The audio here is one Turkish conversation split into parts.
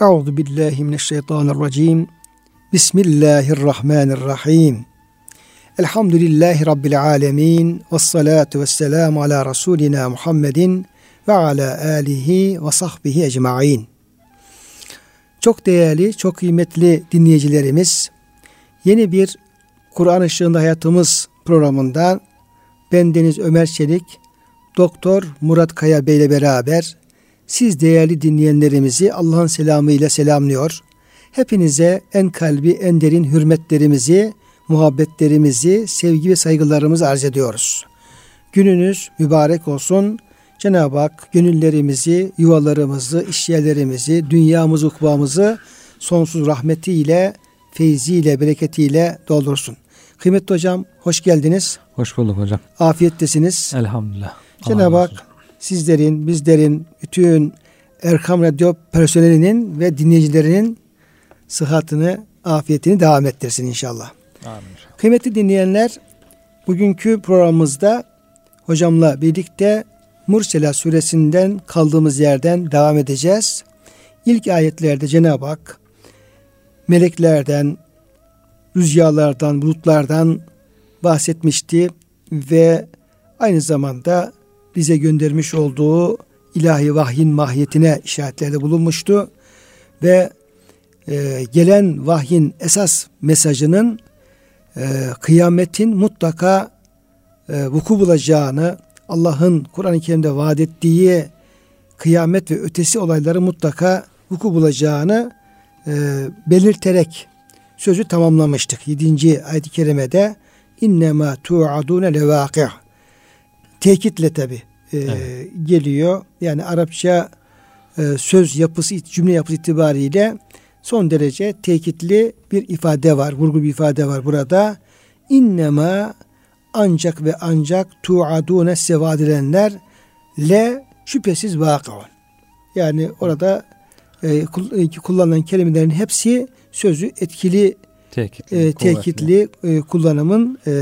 Euzu billahi mineşşeytanirracim. Bismillahirrahmanirrahim. Elhamdülillahi rabbil alamin ve salatu vesselamu ala rasulina Muhammedin ve ala alihi ve sahbihi ecmaîn. Çok değerli, çok kıymetli dinleyicilerimiz, yeni bir Kur'an ışığında hayatımız programında ben Deniz Ömer Çelik, Doktor Murat Kaya Bey ile beraber siz değerli dinleyenlerimizi Allah'ın selamıyla selamlıyor. Hepinize en kalbi, en derin hürmetlerimizi, muhabbetlerimizi, sevgi ve saygılarımızı arz ediyoruz. Gününüz mübarek olsun. Cenab-ı Hak gönüllerimizi, yuvalarımızı, işyerlerimizi, dünyamızı, ukbamızı sonsuz rahmetiyle, feyziyle, bereketiyle doldursun. Kıymetli hocam hoş geldiniz. Hoş bulduk hocam. Afiyettesiniz. Elhamdülillah. Cenab-ı Hak sizlerin, bizlerin, bütün Erkam Radyo personelinin ve dinleyicilerinin sıhhatini, afiyetini devam ettirsin inşallah. Amin. Kıymetli dinleyenler, bugünkü programımızda hocamla birlikte Mursela suresinden kaldığımız yerden devam edeceğiz. İlk ayetlerde Cenab-ı Hak meleklerden, rüzgarlardan, bulutlardan bahsetmişti ve aynı zamanda bize göndermiş olduğu ilahi vahyin mahiyetine işaretlerde bulunmuştu ve e, gelen vahyin esas mesajının e, kıyametin mutlaka e, vuku bulacağını Allah'ın Kur'an-ı Kerim'de vaat ettiği kıyamet ve ötesi olayları mutlaka vuku bulacağını e, belirterek sözü tamamlamıştık. 7. ayet-i kerimede innema tu'adune levâki' tekitle tabi e, evet. geliyor. Yani Arapça e, söz yapısı, cümle yapısı itibariyle son derece tekitli bir ifade var, vurgu bir ifade var burada. İnnema ancak ve ancak tuadune sevad edilenler le şüphesiz vakıun. Yani orada e, kullanılan kelimelerin hepsi sözü etkili tekitli, e, tekitli e, kullanımın e,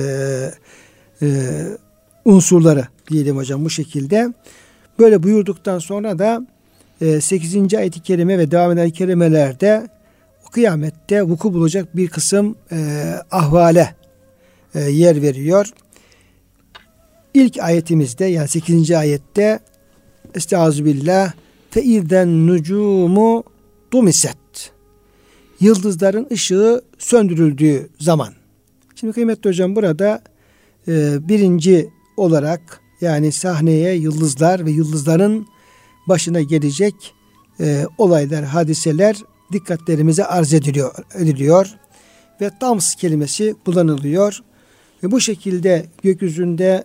e, unsurları diyelim hocam bu şekilde. Böyle buyurduktan sonra da e, 8. ayet-i kerime ve devam eden kelimelerde o kıyamette vuku bulacak bir kısım e, ahvale e, yer veriyor. İlk ayetimizde yani 8. ayette Estağfirullah fe irden nucumu dumiset yıldızların ışığı söndürüldüğü zaman. Şimdi kıymetli hocam burada e, birinci olarak yani sahneye yıldızlar ve yıldızların başına gelecek e, olaylar, hadiseler dikkatlerimize arz ediliyor, ediliyor ve tams kelimesi kullanılıyor. Ve bu şekilde gökyüzünde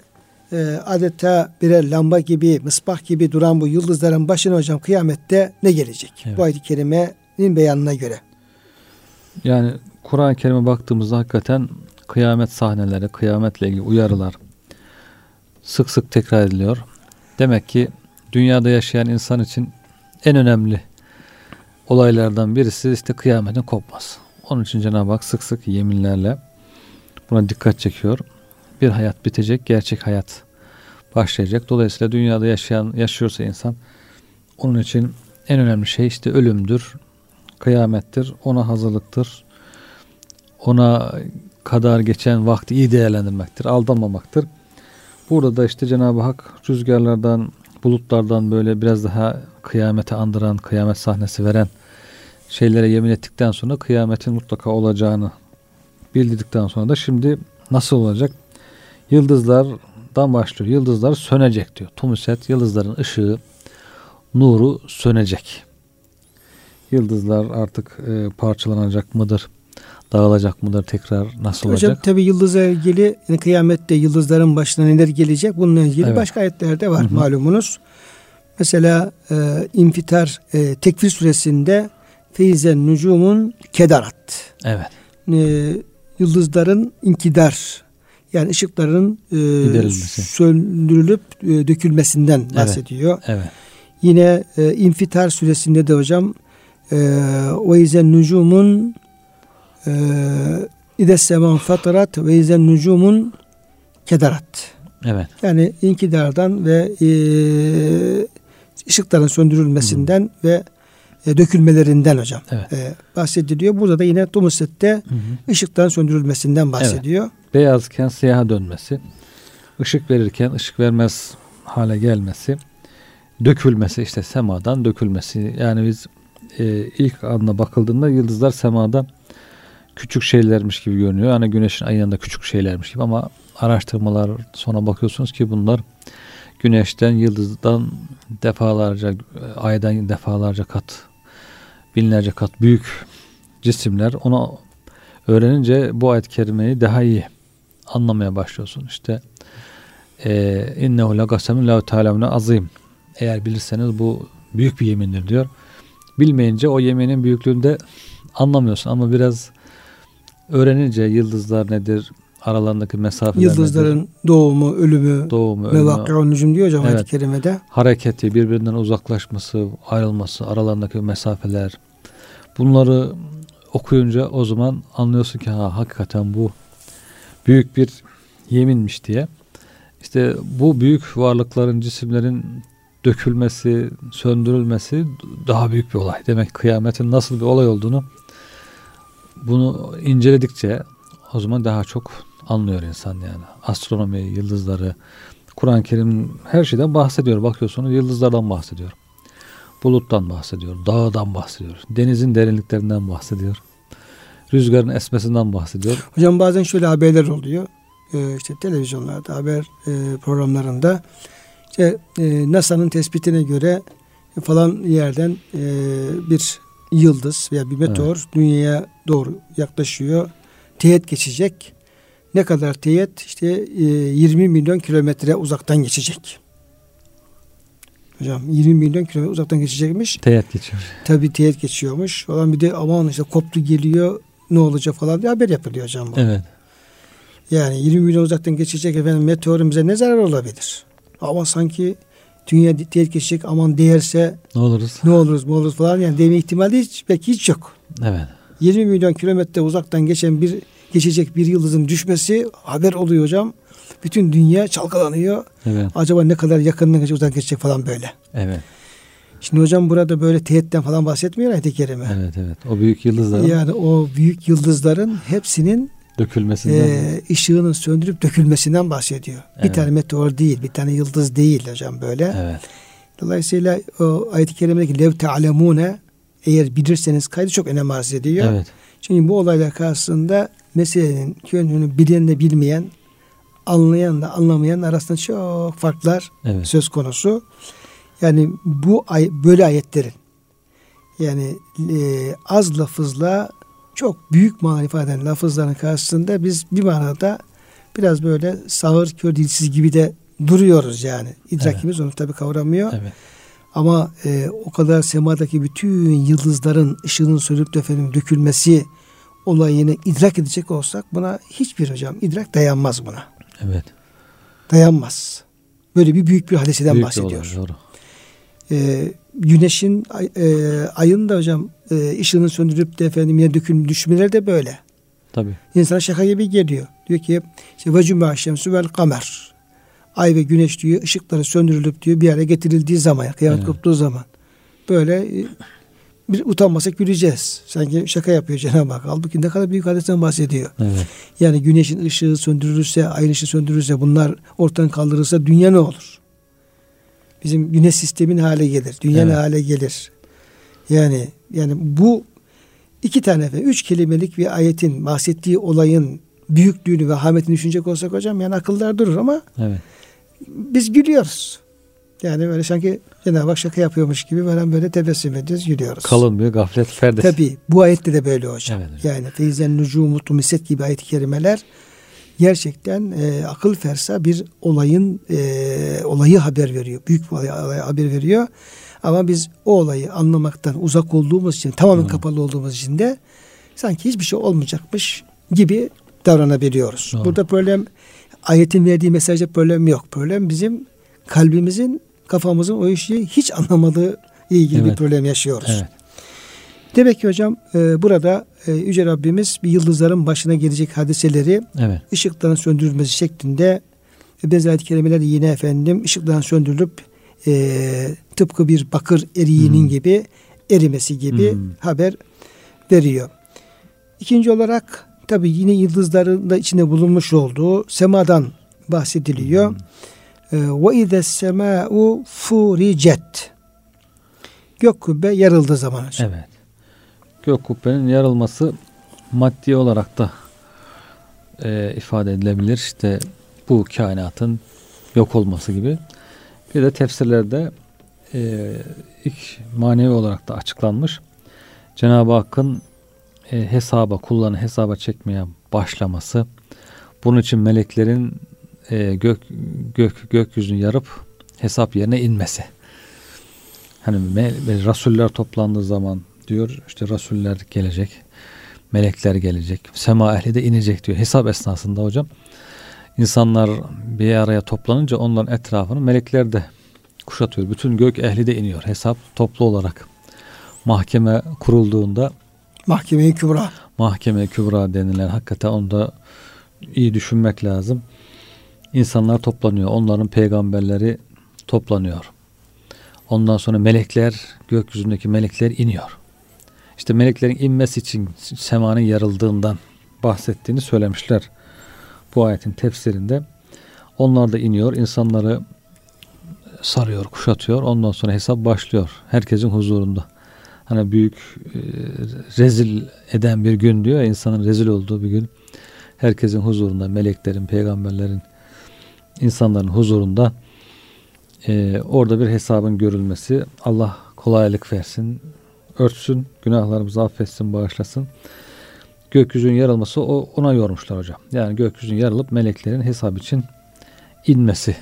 e, adeta birer lamba gibi, mısbah gibi duran bu yıldızların başına hocam kıyamette ne gelecek? Evet. Bu ayet-i kerimenin beyanına göre. Yani Kur'an-ı Kerim'e baktığımızda hakikaten kıyamet sahneleri, kıyametle ilgili uyarılar sık sık tekrar ediliyor. Demek ki dünyada yaşayan insan için en önemli olaylardan birisi işte kıyametin kopması. Onun için Cenab-ı Hak sık sık yeminlerle buna dikkat çekiyor. Bir hayat bitecek, gerçek hayat başlayacak. Dolayısıyla dünyada yaşayan yaşıyorsa insan onun için en önemli şey işte ölümdür, kıyamettir, ona hazırlıktır. Ona kadar geçen vakti iyi değerlendirmektir, aldanmamaktır. Burada da işte Cenab-ı Hak rüzgarlardan, bulutlardan böyle biraz daha kıyamete andıran, kıyamet sahnesi veren şeylere yemin ettikten sonra kıyametin mutlaka olacağını bildirdikten sonra da şimdi nasıl olacak? Yıldızlardan başlıyor. Yıldızlar sönecek diyor. Tumuset yıldızların ışığı, nuru sönecek. Yıldızlar artık e, parçalanacak mıdır? Dağılacak mıdır tekrar nasıl Hocam, olacak? Tabi yıldıza ilgili yani kıyamette yıldızların başına neler gelecek bununla ilgili evet. başka ayetlerde var Hı-hı. malumunuz. Mesela e, İnfitar e, Tekfir suresinde Feyzen Nucumun Kedarat. Evet. E, yıldızların inkidar yani ışıkların e, söndürülüp e, dökülmesinden bahsediyor. Evet. evet. Yine e, İnfitar suresinde de hocam e, ve izen nucumun ee, İde seman fatarat ve izen nucumun kedarat. Evet. Yani inkidardan ve e, ışıkların söndürülmesinden Hı. ve e, dökülmelerinden hocam Evet. e, bahsediliyor. Burada da yine Tumusette ışıktan söndürülmesinden bahsediyor. Beyazken siyaha dönmesi, ışık verirken ışık vermez hale gelmesi, dökülmesi işte semadan dökülmesi. Yani biz e, ilk anda bakıldığında yıldızlar semada küçük şeylermiş gibi görünüyor. Hani güneşin ayın yanında küçük şeylermiş gibi ama araştırmalar sonra bakıyorsunuz ki bunlar güneşten, yıldızdan defalarca, aydan defalarca kat, binlerce kat büyük cisimler. Onu öğrenince bu ayet-i kerimeyi daha iyi anlamaya başlıyorsun. İşte e, innehu lagasemun la ta'lemune azim. Eğer bilirseniz bu büyük bir yemindir diyor. Bilmeyince o yeminin büyüklüğünü de anlamıyorsun ama biraz öğrenince yıldızlar nedir, aralarındaki mesafeler Yıldızların nedir, doğumu, ölümü, doğumu, ve ölümü, vakı'un nücum diyor hocam Evet. ayet-i kerimede. hareketi, birbirinden uzaklaşması, ayrılması, aralarındaki mesafeler. Bunları okuyunca o zaman anlıyorsun ki ha hakikaten bu büyük bir yeminmiş diye. İşte bu büyük varlıkların, cisimlerin dökülmesi, söndürülmesi daha büyük bir olay. Demek kıyametin nasıl bir olay olduğunu bunu inceledikçe o zaman daha çok anlıyor insan yani. Astronomi, yıldızları, Kur'an-ı Kerim her şeyden bahsediyor. Bakıyorsunuz yıldızlardan bahsediyor. Buluttan bahsediyor. Dağdan bahsediyor. Denizin derinliklerinden bahsediyor. Rüzgarın esmesinden bahsediyor. Hocam bazen şöyle haberler oluyor. Ee, işte televizyonlarda, haber e, programlarında işte e, NASA'nın tespitine göre falan yerden e, bir yıldız veya bir meteor dünyaya doğru yaklaşıyor. Teğet geçecek. Ne kadar teğet? İşte e, 20 milyon kilometre uzaktan geçecek. Hocam 20 milyon kilometre uzaktan geçecekmiş. Teğet geçiyor. Tabii teğet geçiyormuş. Falan bir de aman işte koptu geliyor ne olacak falan diye haber yapılıyor hocam. bu. Evet. Yani 20 milyon uzaktan geçecek efendim meteorun bize ne zarar olabilir? Ama sanki dünya teğet geçecek aman değerse Ne oluruz? ne oluruz ne oluruz falan yani deme ihtimali hiç belki hiç yok. Evet. 20 milyon kilometre uzaktan geçen bir geçecek bir yıldızın düşmesi haber oluyor hocam. Bütün dünya çalkalanıyor. Evet. Acaba ne kadar yakından geçecek uzaktan geçecek falan böyle. Evet. Şimdi hocam burada böyle teğetten falan bahsetmiyor ayet-i kerime. Evet. Evet. O büyük yıldızların Yani o büyük yıldızların hepsinin dökülmesinden e, ışığının söndürüp dökülmesinden bahsediyor. Bir Evet. tane meteor değil, bir tane yıldız değil hocam böyle. Evet. Dolayısıyla o ayet-i kerimedeki lev te'alemune eğer bilirseniz kaydı çok önem arz ediyor. Evet. Çünkü bu olaylar karşısında meselenin yönünü bilenle bilmeyen, anlayan da anlamayan arasında çok farklar Evet. söz konusu. Yani bu ay, böyle ayetlerin yani e, az lafızla çok büyük mana ifade eden lafızların karşısında biz bir manada biraz böyle sağır kör dilsiz gibi de duruyoruz yani. İdrakimiz onu tabi kavramıyor. Evet. Ama e, o kadar semadaki bütün yıldızların ışığının sönüp de efendim dökülmesi olayını idrak edecek olsak buna hiçbir hocam idrak dayanmaz buna. Evet. Dayanmaz. Böyle bir büyük bir hadiseden Büyük bahsediyor. olay, Doğru. e, güneşin e, ayın da hocam e, ışığını söndürüp de efendim yine dökülüp düşmeleri de böyle. Tabii. İnsana şaka gibi geliyor. Diyor ki işte ve cümme şemsü vel kamer. Ay ve güneş diyor ışıkları söndürülüp diyor bir araya getirildiği zaman kıyamet Evet. koptuğu zaman böyle e, bir utanmasak güleceğiz. Sanki şaka yapıyor Cenab-ı Hak. Halbuki ne kadar büyük hadisten bahsediyor. Evet. Yani güneşin ışığı söndürülürse, ayın ışığı söndürülürse bunlar ortadan kaldırılırsa dünya ne olur? Bizim güneş sistemin hale gelir. Dünya ne Evet. hale gelir? Yani yani bu iki tane efendim, üç kelimelik bir ayetin bahsettiği olayın büyüklüğünü ve hametini düşünecek olsak hocam yani akıllar durur ama Evet. biz gülüyoruz. Yani böyle sanki Cenab-ı Hak şaka yapıyormuş gibi falan böyle tebessüm ediyoruz, gülüyoruz. Kalın bir gaflet perdesi. Tabi bu ayette de böyle hocam. Evet, hocam. Yani feyzen nucumu tumiset gibi ayet-i kerimeler gerçekten e, akıl fersa bir olayın e, olayı haber veriyor. Büyük bir olayı, haber veriyor. Ama biz o olayı anlamaktan uzak olduğumuz için, tamamen Hı. kapalı olduğumuz için de sanki hiçbir şey olmayacakmış gibi davranabiliyoruz. Doğru. Burada problem ayetin verdiği mesajda problem yok. Problem bizim kalbimizin, kafamızın o işi hiç anlamadığı ilgili bir Evet. problem yaşıyoruz. Evet. Demek ki hocam e, burada e, Yüce Rabbimiz bir yıldızların başına gelecek hadiseleri Evet. ışıkların söndürülmesi şeklinde e, benzer ayet-i kerimeler de yine efendim ışıkların söndürülüp e, tıpkı bir bakır eriğinin Hmm. gibi erimesi gibi hmm. haber veriyor. İkinci olarak tabi yine yıldızların da içinde bulunmuş olduğu semadan bahsediliyor. Ve ize sema'u furicet. Gök kubbe yarıldığı zaman. Evet. Gök kubbenin yarılması maddi olarak da e, ifade edilebilir. İşte bu kainatın yok olması gibi. Bir de tefsirlerde e, ilk manevi olarak da açıklanmış. Cenab-ı Hakk'ın e, hesaba, kullarını hesaba çekmeye başlaması, bunun için meleklerin e, gök gök gökyüzünü yarıp hesap yerine inmesi. Hani me, rasuller toplandığı zaman diyor işte rasuller gelecek, melekler gelecek, sema ehli de inecek diyor. Hesap esnasında hocam insanlar bir araya toplanınca onların etrafını melekler de kuşatıyor. Bütün gök ehli de iniyor. Hesap toplu olarak mahkeme kurulduğunda Mahkeme-i Kübra. Mahkeme-i Kübra denilen hakikaten onu da iyi düşünmek lazım. İnsanlar toplanıyor. Onların peygamberleri toplanıyor. Ondan sonra melekler, gökyüzündeki melekler iniyor. İşte meleklerin inmesi için semanın yarıldığından bahsettiğini söylemişler. Bu ayetin tefsirinde. Onlar da iniyor. insanları sarıyor, kuşatıyor. Ondan sonra hesap başlıyor. Herkesin huzurunda. Hani büyük e, rezil eden bir gün diyor insanın rezil olduğu bir gün. Herkesin huzurunda, meleklerin, peygamberlerin, insanların huzurunda e, orada bir hesabın görülmesi. Allah kolaylık versin, örtsün, günahlarımızı affetsin, bağışlasın. Gökyüzünün yarılması o, ona yormuşlar hocam. Yani gökyüzünün yarılıp meleklerin hesap için inmesi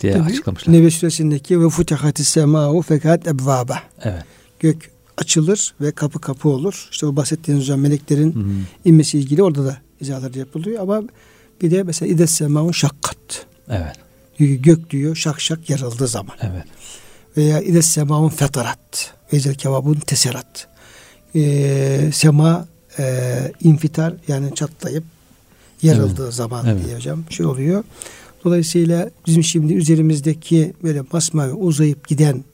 diye Tabii, açıklamışlar. Nebe suresindeki ve futihati sema'u fekat ebvaba. Evet. Gök açılır ve kapı kapı olur. İşte o bahsettiğiniz hocam meleklerin hı hı. inmesi ilgili orada da izahlar yapılıyor ama bir de mesela ides sema'un şakkat. Evet. Gök diyor şak şak yarıldığı zaman. Evet. Veya ides sema'un fetarat. Vezel kebabun teserat. Ee, sema e, infitar yani çatlayıp yarıldığı evet. zaman evet. diye hocam şey oluyor. Dolayısıyla bizim şimdi üzerimizdeki böyle masmavi uzayıp giden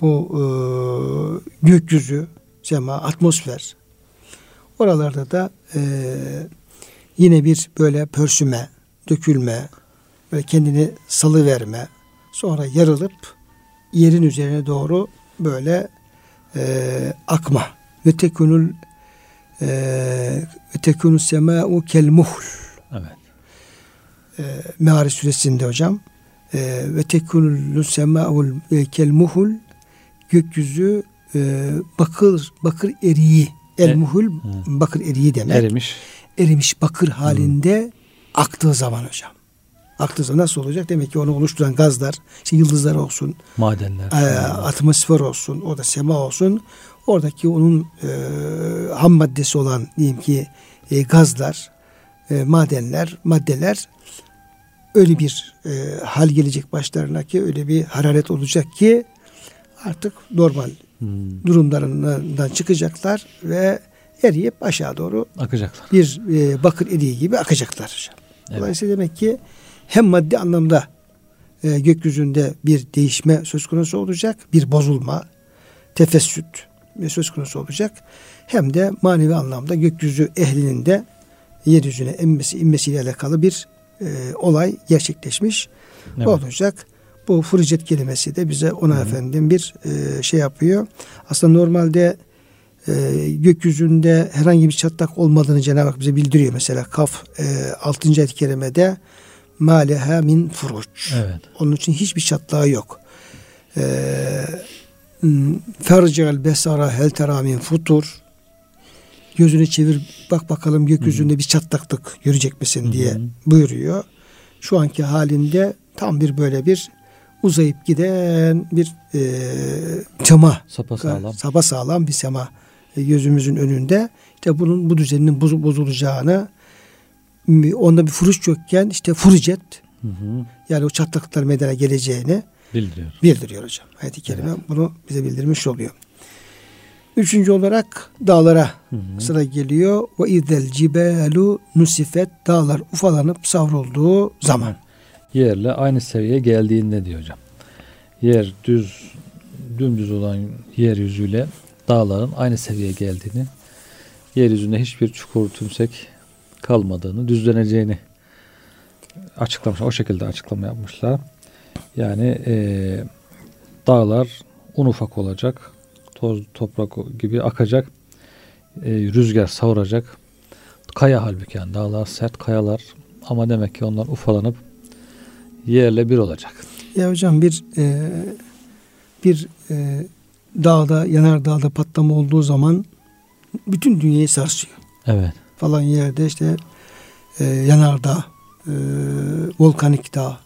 bu e, gökyüzü, sema, atmosfer oralarda da e, yine bir böyle pörsüme, dökülme, böyle kendini salı verme, sonra yarılıp yerin üzerine doğru böyle e, akma ve tekunul e, ve tekunul sema'u kel muhl. Evet. E, Meari suresinde hocam e, ve tekunul sema'u kel muhl gökyüzü e, bakır bakır eriği el e, muhul e, bakır eriği demek. Erimiş. Erimiş bakır halinde hı. aktığı zaman hocam. Aktığı zaman nasıl olacak? Demek ki onu oluşturan gazlar, işte yıldızlar olsun, madenler, e, atmosfer olsun, o da sema olsun. Oradaki onun e, ham maddesi olan diyeyim ki e, gazlar, e, madenler, maddeler öyle bir e, hal gelecek başlarına ki öyle bir hararet olacak ki artık normal hmm. durumlarından çıkacaklar ve eriyip aşağı doğru akacaklar. Bir e, bakır eriği gibi akacaklar. Evet. Dolayısıyla demek ki hem maddi anlamda e, gökyüzünde bir değişme söz konusu olacak, bir bozulma, tefessüt söz konusu olacak. Hem de manevi anlamda gökyüzü ehlinin de yeryüzüne inmesi, inmesiyle alakalı bir e, olay gerçekleşmiş evet. olacak. Bu furicet kelimesi de bize ona Hı. efendim bir e, şey yapıyor. Aslında normalde e, gökyüzünde herhangi bir çatlak olmadığını Cenab-ı Hak bize bildiriyor. Mesela Kaf e, 6. ayet-i kerimede maleha min furuç. Evet. Onun için hiçbir çatlağı yok. Fercel besara hel tera min futur. Gözünü çevir bak bakalım gökyüzünde bir çatlaklık görecek misin diye buyuruyor. Şu anki halinde tam bir böyle bir uzayıp giden bir e, sema. Sapa sağlam. Sapa sağlam bir sema e, gözümüzün önünde. İşte bunun bu düzenin bozulacağını onda bir furuş yokken işte furucet hı hı. yani o çatlaklar meydana geleceğini bildiriyor. Bildiriyor hocam. Ayet-i kerime evet. bunu bize bildirmiş oluyor. Üçüncü olarak dağlara hı hı. sıra geliyor. Ve izel cibalu nusifet dağlar ufalanıp savrulduğu zaman yerle aynı seviyeye geldiğinde diyor hocam. Yer düz dümdüz olan yeryüzüyle dağların aynı seviyeye geldiğini, yeryüzünde hiçbir çukur tümsek kalmadığını, düzleneceğini açıklamışlar. O şekilde açıklama yapmışlar. Yani e, dağlar un ufak olacak, toz toprak gibi akacak, e, rüzgar savuracak. Kaya halbuki yani dağlar sert kayalar ama demek ki onlar ufalanıp yerle bir olacak. Ya hocam bir e, bir e, dağda yanar dağda patlama olduğu zaman bütün dünyayı sarsıyor. Evet. Falan yerde işte e, yanardağ, e, volkanik dağ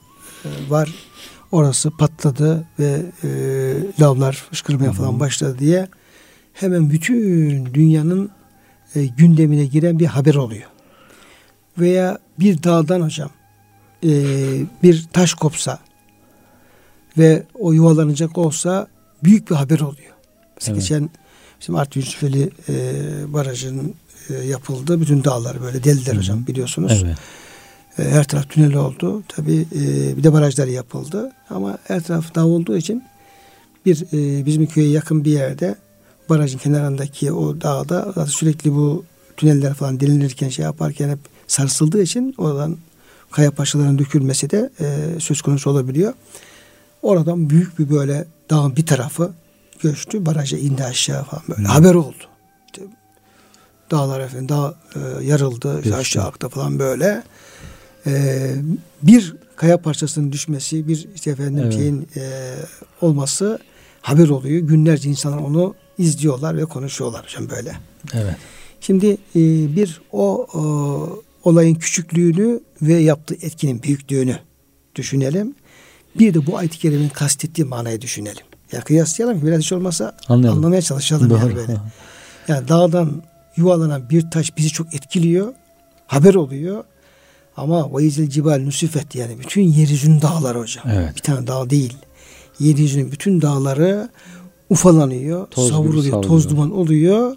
e, var. Orası patladı ve e, lavlar fışkırmaya Hı-hı. falan başladı diye hemen bütün dünyanın e, gündemine giren bir haber oluyor. Veya bir dağdan hocam e, bir taş kopsa ve o yuvalanacak olsa büyük bir haber oluyor. Mesela evet. geçen bizim Art Yusufeli e, barajının e, yapıldı. Bütün dağlar böyle deldiler hocam biliyorsunuz. Evet. E, her taraf tünel oldu. Tabi e, bir de barajlar yapıldı. Ama her taraf dağ olduğu için bir e, bizim köye yakın bir yerde barajın kenarındaki o dağda sürekli bu tüneller falan delinirken şey yaparken hep sarsıldığı için oradan kaya parçalarının dökülmesi de e, söz konusu olabiliyor. Oradan büyük bir böyle dağın bir tarafı göçtü. Baraja indi aşağı falan böyle. Haber oldu. İşte dağlar efendim dağ e, yarıldı. Işte aşağı aktı falan böyle. E, bir kaya parçasının düşmesi, bir işte efendim evet. şeyin e, olması haber oluyor. Günlerce insanlar onu izliyorlar ve konuşuyorlar hocam böyle. Evet. Şimdi e, bir o, o olayın küçüklüğünü ve yaptığı etkinin büyüklüğünü düşünelim. Bir de bu ayet-i kerimenin kastettiği manayı düşünelim. Ya kıyaslayalım biraz hiç olmasa Anlayalım. anlamaya çalışalım Doğru. yani böyle. Yani dağdan yuvalanan bir taş bizi çok etkiliyor. Haber oluyor. Ama vayizil cibal nusifet yani bütün yeryüzünün dağları hocam. Evet. Bir tane dağ değil. Yeryüzünün bütün dağları ufalanıyor, toz savruluyor, toz duman oluyor.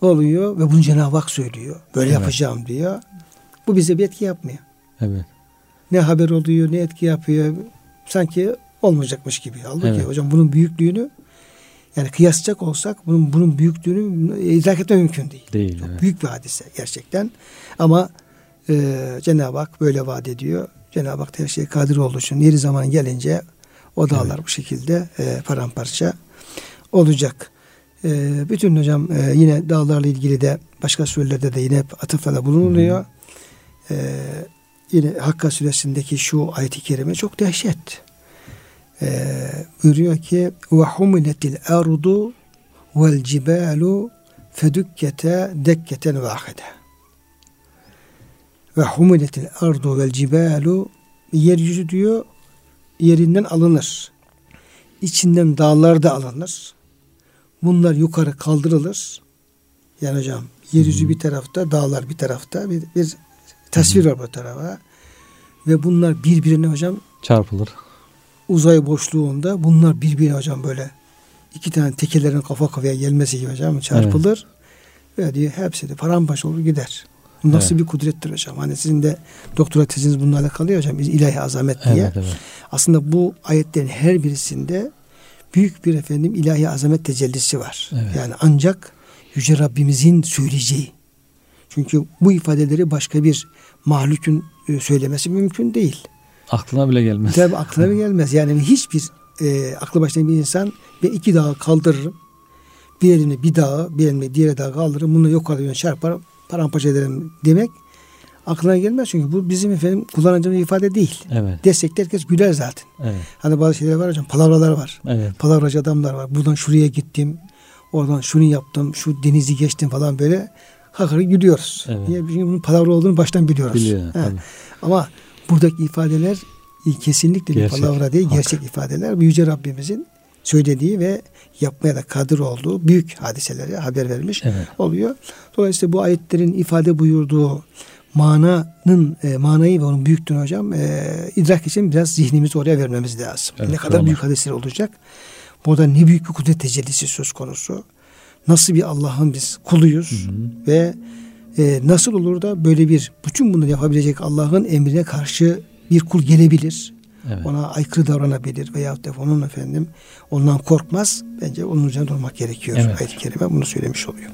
Oluyor ve bunu Cenab-ı Hak söylüyor. Böyle evet. yapacağım diyor. Bu bize bir etki yapmıyor. Evet. Ne haber oluyor, ne etki yapıyor. Sanki olmayacakmış gibi. Halbuki evet. hocam bunun büyüklüğünü yani kıyaslayacak olsak bunun bunun büyüklüğünü idrak etme mümkün değil. Değil. Çok evet. büyük bir hadise gerçekten. Ama e, Cenab-ı Hak böyle vaat ediyor. Cenab-ı Hak her şeye kadir olduğu için yeri zaman gelince o dağlar evet. bu şekilde e, paramparça olacak. E, bütün hocam e, yine dağlarla ilgili de başka surelerde de yine hep atıflarda bulunuluyor. E, yine Hakka suresindeki şu ayet-i kerime çok dehşet. E, buyuruyor ki ve humiletil ardu vel cibalu fedukkete dekketen vahide. Ve humiletil ardu vel cibalu yeryüzü diyor yerinden alınır. İçinden dağlar da alınır. Bunlar yukarı kaldırılır. Yani hocam yeryüzü bir tarafta, dağlar bir tarafta bir, bir tasvir var bu tarafa. Ve bunlar birbirine hocam çarpılır. Uzay boşluğunda bunlar birbirine hocam böyle iki tane tekelerin kafa kafaya gelmesi gibi hocam çarpılır. Evet. Ve diyor hepsi de paramparça olur gider. Bu nasıl evet. bir kudrettir hocam? Hani sizin de doktora teziniz bununla alakalı hocam. Biz ilahi azamet diye. Evet, evet. Aslında bu ayetlerin her birisinde büyük bir efendim ilahi azamet tecellisi var. Evet. Yani ancak Yüce Rabbimizin söyleyeceği. Çünkü bu ifadeleri başka bir mahlukun e, söylemesi mümkün değil. Aklına bile gelmez. Tabi aklına bile gelmez. Yani hiçbir e, aklı başında bir insan ve iki dağı kaldırırım. Bir elini bir dağı, bir elini diğer dağı kaldırırım. Bunu yok alıyorum, çarparım, paramparça ederim demek aklına gelmez çünkü bu bizim efendim kullanacağımız ifade değil. Evet. Desek de herkes güler zaten. Evet. Hani bazı şeyler var hocam palavralar var. Evet. Palavracı adamlar var. Buradan şuraya gittim. Oradan şunu yaptım. Şu denizi geçtim falan böyle. Hakikaten gülüyoruz. Evet. Niye? Çünkü bunun palavra olduğunu baştan biliyoruz. Biliyor, Ama buradaki ifadeler kesinlikle gerçek. bir palavra değil. Hak. Gerçek ifadeler. Bu Yüce Rabbimizin söylediği ve yapmaya da kadir olduğu büyük hadiselere haber vermiş evet. oluyor. Dolayısıyla bu ayetlerin ifade buyurduğu mananın e, manayı ve onun büyüklüğünü hocam e, idrak için biraz zihnimizi oraya vermemiz lazım. Evet, ne kadar tamam. büyük hadisler olacak. Burada ne büyük bir kudret tecellisi söz konusu. Nasıl bir Allah'ın biz kuluyuz hı hı. ve e, nasıl olur da böyle bir bütün bunları yapabilecek Allah'ın emrine karşı bir kul gelebilir. Evet. Ona aykırı davranabilir veya da onun efendim ondan korkmaz. Bence onun üzerine durmak gerekiyor. Evet. Ayet-i Kerime bunu söylemiş oluyor.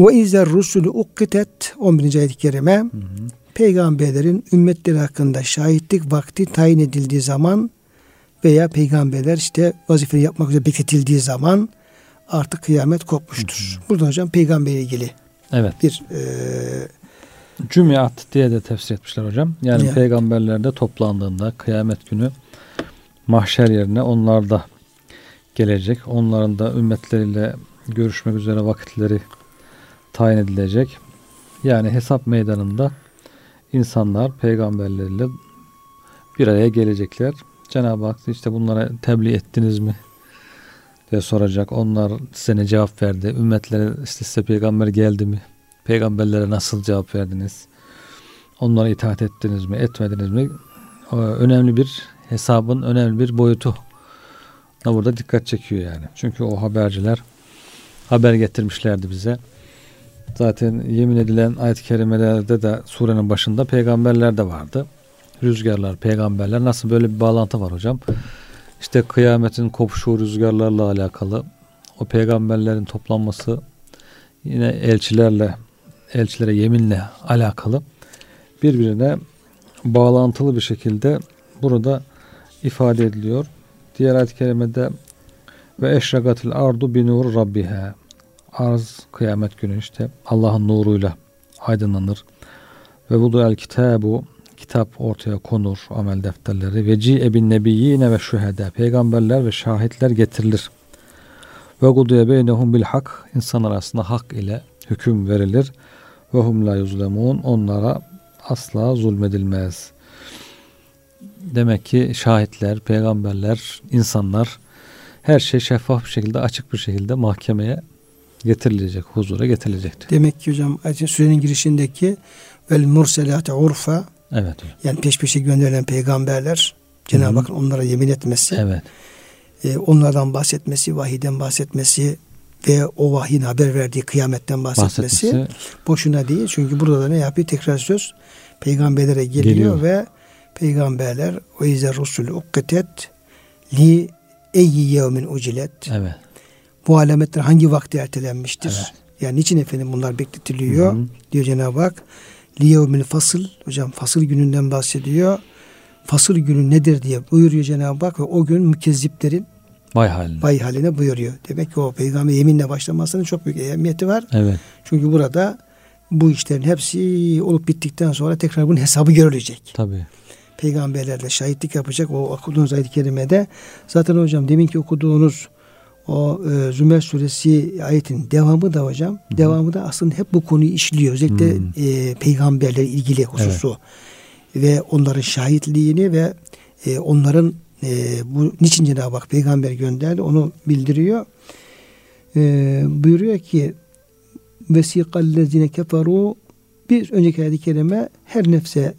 Ve izler rusulü ukkitet 11. ayet-i kerime hı hı. peygamberlerin ümmetleri hakkında şahitlik vakti tayin edildiği zaman veya peygamberler işte vazifeyi yapmak üzere bekletildiği zaman artık kıyamet kopmuştur. Hı hı. Burada hocam peygamberle ilgili evet. bir e, Cümiat diye de tefsir etmişler hocam. Yani ya. peygamberler de toplandığında kıyamet günü mahşer yerine onlar da gelecek. Onların da ümmetleriyle görüşmek üzere vakitleri tayin edilecek. Yani hesap meydanında insanlar peygamberleriyle bir araya gelecekler. Cenab-ı Hak işte bunlara tebliğ ettiniz mi diye soracak. Onlar size ne cevap verdi? Ümmetlere işte size peygamber geldi mi? Peygamberlere nasıl cevap verdiniz? Onlara itaat ettiniz mi? Etmediniz mi? Önemli bir hesabın önemli bir boyutu da burada dikkat çekiyor yani. Çünkü o haberciler haber getirmişlerdi bize. Zaten yemin edilen ayet-i kerimelerde de surenin başında peygamberler de vardı. Rüzgarlar, peygamberler nasıl böyle bir bağlantı var hocam? İşte kıyametin kopuşu rüzgarlarla alakalı. O peygamberlerin toplanması yine elçilerle, elçilere yeminle alakalı birbirine bağlantılı bir şekilde burada ifade ediliyor. Diğer ayet-i kerimede ve eşragatil ardu binur rabbiha arz kıyamet günü işte Allah'ın nuruyla aydınlanır. Ve bu da el kitabu kitap ortaya konur amel defterleri ve ci ebin nebiyyine ve şühede peygamberler ve şahitler getirilir. Ve gudiye beynehum bil hak insan arasında hak ile hüküm verilir. Ve hum la yuzlemun onlara asla zulmedilmez. Demek ki şahitler, peygamberler, insanlar her şey şeffaf bir şekilde, açık bir şekilde mahkemeye getirilecek, huzura getirilecektir. Demek ki hocam sürenin girişindeki vel murselate urfa Evet. Yani peş peşe gönderilen peygamberler Cenab-ı Hak onlara yemin etmesi. Evet. E, onlardan bahsetmesi, vahiden bahsetmesi ve o vahyin haber verdiği kıyametten bahsetmesi, bahsetmesi boşuna değil. Çünkü burada da ne yapıyor? Tekrar söz peygamberlere geliyor, geliyor. ve peygamberler o izle rusulü ukketet li eyyi yevmin ucilet. Evet. Bu alametler hangi vakti ertelenmiştir? Evet. Yani niçin efendim bunlar bekletiliyor? Hı hı. Diyor Cenab-ı Hak. Liyevmil fasıl. Hocam fasıl gününden bahsediyor. Fasıl günü nedir diye buyuruyor Cenab-ı Hak ve o gün mükezziplerin vay haline. vay haline buyuruyor. Demek ki o peygamber yeminle başlamasının çok büyük ehemmiyeti var. Evet. Çünkü burada bu işlerin hepsi olup bittikten sonra tekrar bunun hesabı görülecek. Tabii. Peygamberlerle şahitlik yapacak o okuduğunuz ayet-i kerimede. Zaten hocam deminki okuduğunuz o e, Zümer suresi ayetin devamı da hocam Hı. devamı da aslında hep bu konuyu işliyor. Özellikle Hı. e, peygamberle ilgili hususu evet. ve onların şahitliğini ve e, onların e, bu niçin Cenab-ı Hak peygamber gönderdi onu bildiriyor. E, buyuruyor ki vesikallezine keferu bir önceki ayet-i kerime her nefse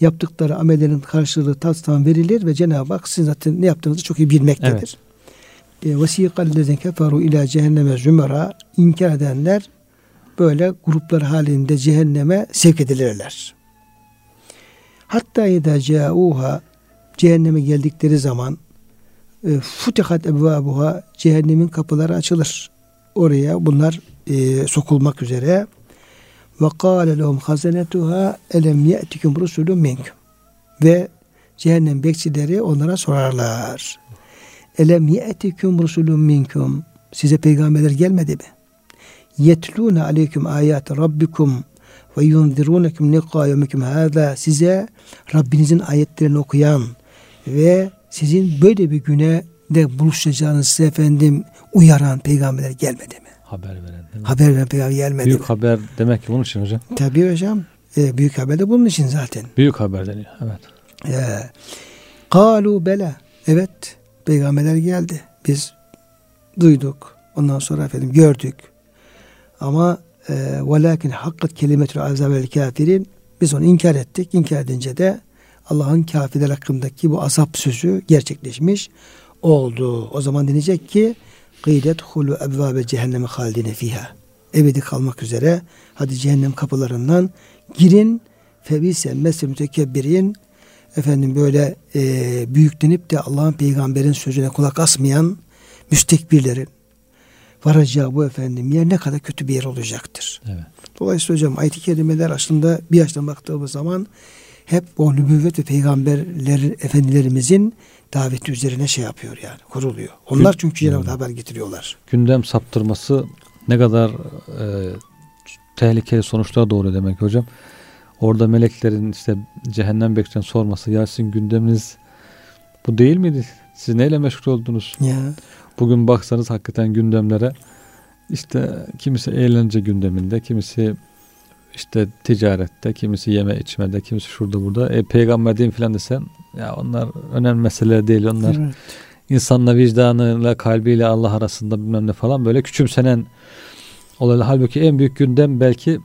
yaptıkları amellerin karşılığı tasdan verilir ve Cenab-ı Hak sizin zaten ne yaptığınızı çok iyi bilmektedir. Evet. E, vesikallezine keferu ila cehenneme zümera inkar edenler böyle gruplar halinde cehenneme sevk edilirler. Hatta idâ câûhâ cehenneme geldikleri zaman e, futihat ebvâbuha cehennemin kapıları açılır. Oraya bunlar e, sokulmak üzere ve kâle lehum hazenetuha elem ye'tikum rusulun minkum ve cehennem bekçileri onlara sorarlar. Elem ye'tikum rusulun minkum size peygamberler gelmedi mi? Yetlûne aleyküm ayat rabbikum ve yunzirunekum liqa yevmikum hâzâ size Rabbinizin ayetlerini okuyan ve sizin böyle bir güne de buluşacağınız efendim uyaran peygamberler gelmedi mi? Haber veren değil mi? Haber veren peygamber gelmedi Büyük mi? haber demek ki bunun için hocam. Tabii hocam. E, büyük haber de bunun için zaten. Büyük haber deniyor. Evet. E, Kalu bela. Evet. Peygamberler geldi. Biz duyduk. Ondan sonra efendim gördük. Ama e, velakin hakkat kelimetül azabel kafirin biz onu inkar ettik. İnkar edince de Allah'ın kafirler hakkındaki bu azap sözü gerçekleşmiş oldu. O zaman denecek ki Gıylet hulu ebvabe cehenneme halidine fiha. Ebedi kalmak üzere hadi cehennem kapılarından girin febise mesle mütekebbirin efendim böyle e, büyüklenip de Allah'ın peygamberin sözüne kulak asmayan müstekbirlerin varacağı bu efendim yer ne kadar kötü bir yer olacaktır. Evet. Dolayısıyla hocam ayet-i kerimeler aslında bir yaştan baktığımız zaman hep o nübüvvet ve peygamberler efendilerimizin daveti üzerine şey yapıyor yani kuruluyor. Onlar çünkü Cenab-ı haber getiriyorlar. Gündem saptırması ne kadar e, tehlikeli sonuçlar doğru demek hocam. Orada meleklerin işte cehennem bekleyen sorması ya sizin gündeminiz bu değil miydi? Siz neyle meşgul oldunuz? Ya. Bugün baksanız hakikaten gündemlere işte kimisi eğlence gündeminde, kimisi işte ticarette, kimisi yeme içmede, kimisi şurada burada. E, peygamber diyeyim filan desen ya onlar önemli mesele değil. Onlar evet. insanla vicdanıyla, kalbiyle Allah arasında bilmem ne falan böyle küçümsenen olaylar. Halbuki en büyük gündem belki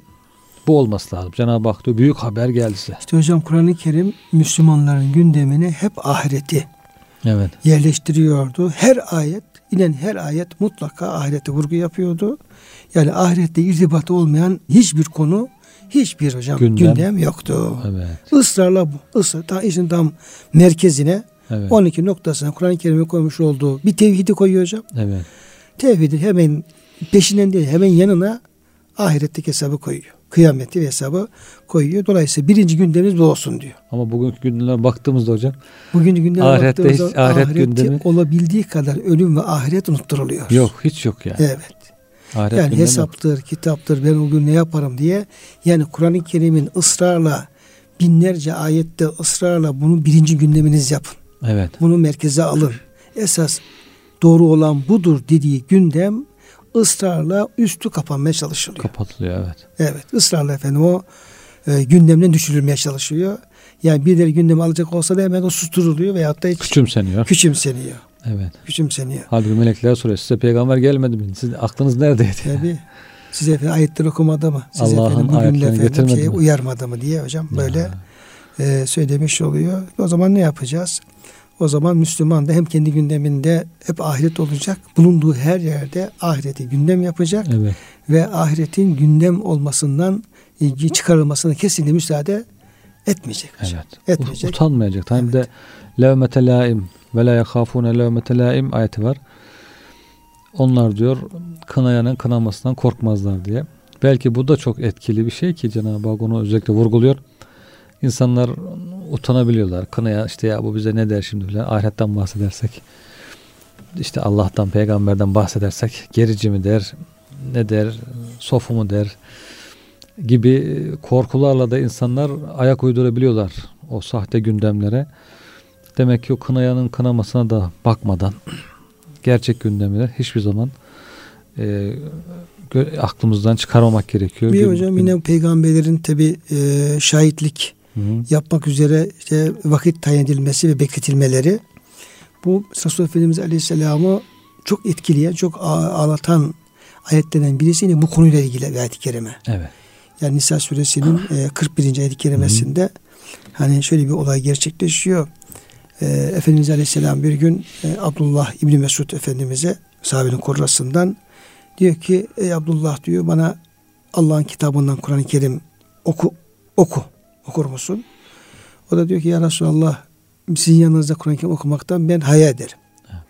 bu olması lazım. Cenab-ı Hak diyor büyük haber geldi size. İşte hocam Kur'an-ı Kerim Müslümanların gündemine hep ahireti evet. yerleştiriyordu. Her ayet, inen her ayet mutlaka ahirete vurgu yapıyordu. Yani ahirette irtibatı olmayan hiçbir konu, hiçbir hocam gündem, gündem yoktu. Evet. Israrla bu. Israr, ta işin tam merkezine evet. 12 noktasına Kur'an-ı Kerim'e koymuş olduğu bir tevhidi koyuyor hocam. Evet. Tevhidi hemen peşinden değil hemen yanına ahiretteki hesabı koyuyor. Kıyameti ve hesabı koyuyor. Dolayısıyla birinci gündemimiz bu olsun diyor. Ama bugünkü gündemlere baktığımızda hocam. Bugünkü ahirette baktığımızda hiç ahiret gündemi olabildiği kadar ölüm ve ahiret unutturuluyor. Yok hiç yok yani. Evet. Ahiret yani hesaptır, yok. kitaptır, ben o gün ne yaparım diye. Yani Kur'an-ı Kerim'in ısrarla binlerce ayette ısrarla bunu birinci gündeminiz yapın. Evet. Bunu merkeze alın. Esas doğru olan budur dediği gündem ısrarla üstü kapanmaya çalışılıyor. Kapatılıyor evet. Evet ısrarla efendim o e, gündemden düşürülmeye çalışılıyor. Yani birileri gündem alacak olsa da hemen o susturuluyor veyahut da hiç küçümseniyor. Küçümseniyor. Evet. Küçümseniyor. Halbuki melekler soruyor size peygamber gelmedi mi? Siz aklınız neredeydi? Tabii. Size efendim ayetleri okumadı mı? Size Allah'ın efendim şeye mi? uyarmadı mı diye hocam böyle e, söylemiş oluyor. O zaman ne yapacağız? O zaman Müslüman da hem kendi gündeminde hep ahiret olacak. Bulunduğu her yerde ahireti gündem yapacak. Evet. Ve ahiretin gündem olmasından ilgi çıkarılmasına kesinlikle müsaade etmeyecek. Evet. Etmeyecek. Utanmayacak. Hem evet. de levmete laim ve la yahafune levmete laim ayeti var. Onlar diyor kınayanın kınamasından korkmazlar diye. Belki bu da çok etkili bir şey ki Cenab-ı Hak onu özellikle vurguluyor. İnsanlar utanabiliyorlar. Kınaya işte ya bu bize ne der şimdi bile ahiretten bahsedersek işte Allah'tan peygamberden bahsedersek gerici mi der ne der sofu mu der gibi korkularla da insanlar ayak uydurabiliyorlar o sahte gündemlere. Demek ki o kınayanın kınamasına da bakmadan gerçek gündemleri hiçbir zaman e, aklımızdan çıkarmamak gerekiyor. Bir hocam yine peygamberlerin tabi e, şahitlik Hı. yapmak üzere işte vakit tayin edilmesi ve bekletilmeleri bu Resulullah Efendimiz Aleyhisselam'ı çok etkileyen, çok ağlatan ayetlerden birisi yine bu konuyla ilgili bir ayet-i kerime. Evet. Yani Nisa suresinin 41. E, ayet-i kerimesinde Hı. hani şöyle bir olay gerçekleşiyor. E, Efendimiz Aleyhisselam bir gün e, Abdullah İbni Mesud Efendimiz'e sahabenin korrasından diyor ki ey Abdullah diyor bana Allah'ın kitabından Kur'an-ı Kerim oku oku okur musun? O da diyor ki ya Resulallah sizin yanınızda Kur'an-ı Kerim okumaktan ben hayal ederim.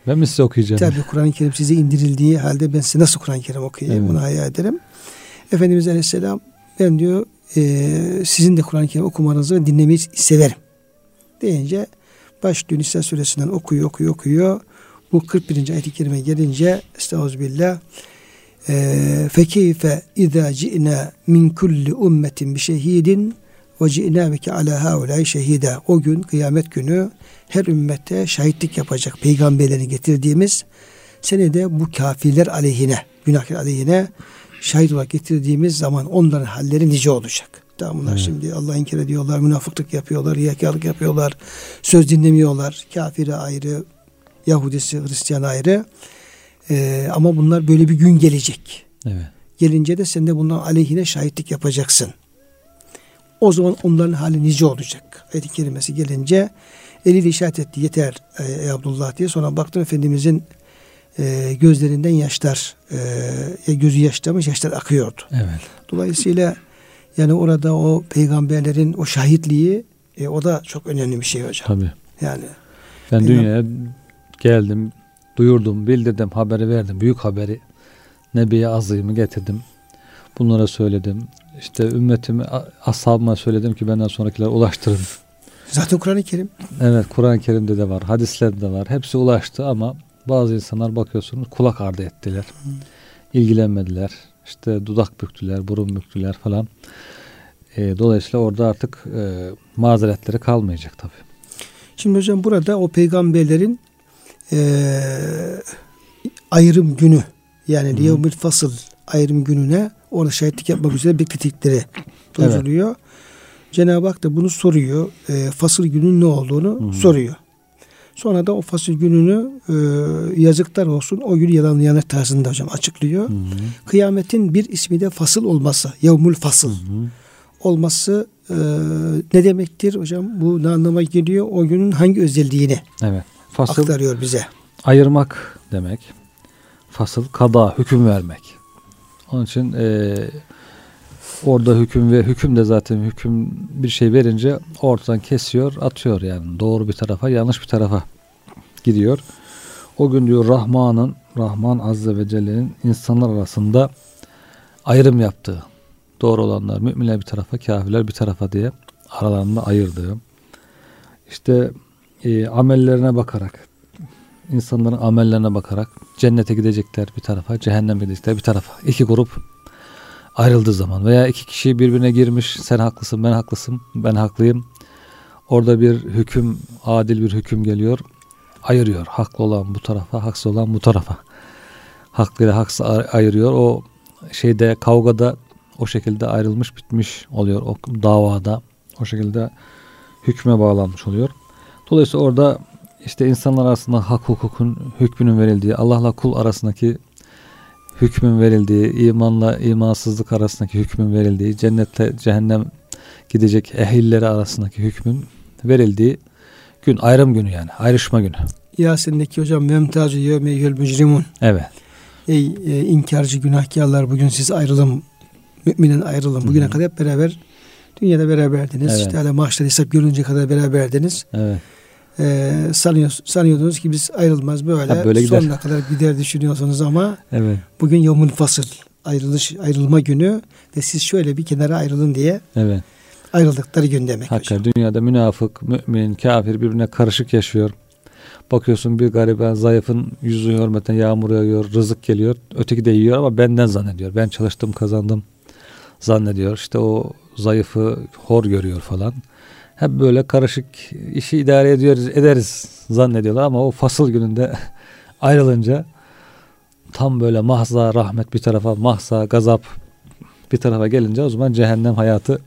Ben mi size okuyacağım? Tabi Kur'an-ı Kerim size indirildiği halde ben size nasıl Kur'an-ı Kerim okuyayım evet. bunu hayal ederim. Efendimiz Aleyhisselam ben diyor e, sizin de Kur'an-ı Kerim okumanızı ve dinlemeyi severim. Deyince başlıyor Nisa suresinden okuyor okuyor okuyor. Bu 41. ayet-i kerime gelince Estağfirullah fekeyfe izâ ci'nâ min kulli ummetin bi şehidin ve ci'nâbeke alâ haulâi şehîdâ. O gün kıyamet günü her ümmete şahitlik yapacak peygamberlerini getirdiğimiz seni de bu kafirler aleyhine, günahkar aleyhine şahit olarak getirdiğimiz zaman onların halleri nice olacak. Tamam bunlar evet. şimdi Allah inkar ediyorlar, münafıklık yapıyorlar, riyakarlık yapıyorlar, söz dinlemiyorlar. Kafiri ayrı, Yahudisi, Hristiyan ayrı. Ee, ama bunlar böyle bir gün gelecek. Evet. Gelince de sen de bundan aleyhine şahitlik yapacaksın. O zaman onların hali nice olacak. Ayet-i kerimesi gelince eliyle işaret etti yeter ey Abdullah diye. Sonra baktım Efendimizin e, gözlerinden yaşlar e, gözü yaşlamış yaşlar akıyordu. Evet. Dolayısıyla yani orada o peygamberlerin o şahitliği E, o da çok önemli bir şey hocam. Tabii. Yani ben dünyaya geldim, duyurdum, bildirdim, haberi verdim. Büyük haberi Nebiye azıyımı getirdim. Bunlara söyledim. İşte ümmetimi, ashabıma söyledim ki benden sonrakiler ulaştırın. Zaten Kur'an-ı Kerim. Evet Kur'an-ı Kerim'de de var, hadislerde de var. Hepsi ulaştı ama bazı insanlar bakıyorsunuz kulak ardı ettiler. Hı. İlgilenmediler. İşte dudak büktüler, burun büktüler falan. E, dolayısıyla orada artık e, mazeretleri kalmayacak tabii. Şimdi hocam burada o peygamberlerin e, ayrım günü yani Liyevmül Fasıl ayrım gününe orada şahitlik yapmak üzere beklettikleri duyuruluyor. Evet. Cenab-ı Hak da bunu soruyor. E, fasıl günün ne olduğunu Hı-hı. soruyor. Sonra da o fasıl gününü e, yazıklar olsun o günü yalanlayanlar tarzında hocam açıklıyor. Hı-hı. Kıyametin bir ismi de fasıl olması. Yevmül fasıl. Hı-hı. Olması e, ne demektir hocam? Bu ne anlama geliyor? O günün hangi özelliğini evet. fasıl, aktarıyor bize. Ayırmak demek. Fasıl kada, hüküm vermek. Onun için e, orada hüküm ve hüküm de zaten hüküm bir şey verince ortadan kesiyor, atıyor yani doğru bir tarafa, yanlış bir tarafa gidiyor. O gün diyor Rahman'ın, Rahman Azze ve Celle'nin insanlar arasında ayrım yaptığı, doğru olanlar müminler bir tarafa, kafirler bir tarafa diye aralarında ayırdığı, işte e, amellerine bakarak, insanların amellerine bakarak cennete gidecekler bir tarafa, cehenneme gidecekler bir tarafa. İki grup ayrıldığı zaman veya iki kişi birbirine girmiş sen haklısın ben haklısın ben haklıyım. Orada bir hüküm adil bir hüküm geliyor ayırıyor. Haklı olan bu tarafa haksız olan bu tarafa. Haklı ile haksız ayırıyor. O şeyde kavgada o şekilde ayrılmış bitmiş oluyor o davada. O şekilde hükme bağlanmış oluyor. Dolayısıyla orada işte insanlar arasında hak hukukun hükmünün verildiği, Allah'la kul arasındaki hükmün verildiği, imanla imansızlık arasındaki hükmün verildiği, cennette cehennem gidecek ehilleri arasındaki hükmün verildiği gün ayrım günü yani ayrışma günü. Yasin'deki hocam memtazu yevme mücrimun. Evet. Ey e, inkarcı günahkarlar bugün siz ayrılın müminin ayrılın. Bugüne Hı-hı. kadar hep beraber dünyada beraberdiniz. Evet. İşte hala maaşları hesap görünce kadar beraberdiniz. Evet e, sanıyor, sanıyordunuz ki biz ayrılmaz böyle, böyle gider. sonuna kadar gider düşünüyorsunuz ama evet. bugün yomul fasıl ayrılış ayrılma günü ve siz şöyle bir kenara ayrılın diye evet. ayrıldıkları gün demek. Hakikaten dünyada münafık, mümin, kafir birbirine karışık yaşıyor. Bakıyorsun bir gariben zayıfın yüzü hürmeten yağmur yağıyor, rızık geliyor. Öteki de yiyor ama benden zannediyor. Ben çalıştım kazandım zannediyor. İşte o zayıfı hor görüyor falan hep böyle karışık işi idare ediyoruz, ederiz zannediyorlar ama o fasıl gününde ayrılınca tam böyle mahza rahmet bir tarafa, mahza gazap bir tarafa gelince o zaman cehennem hayatı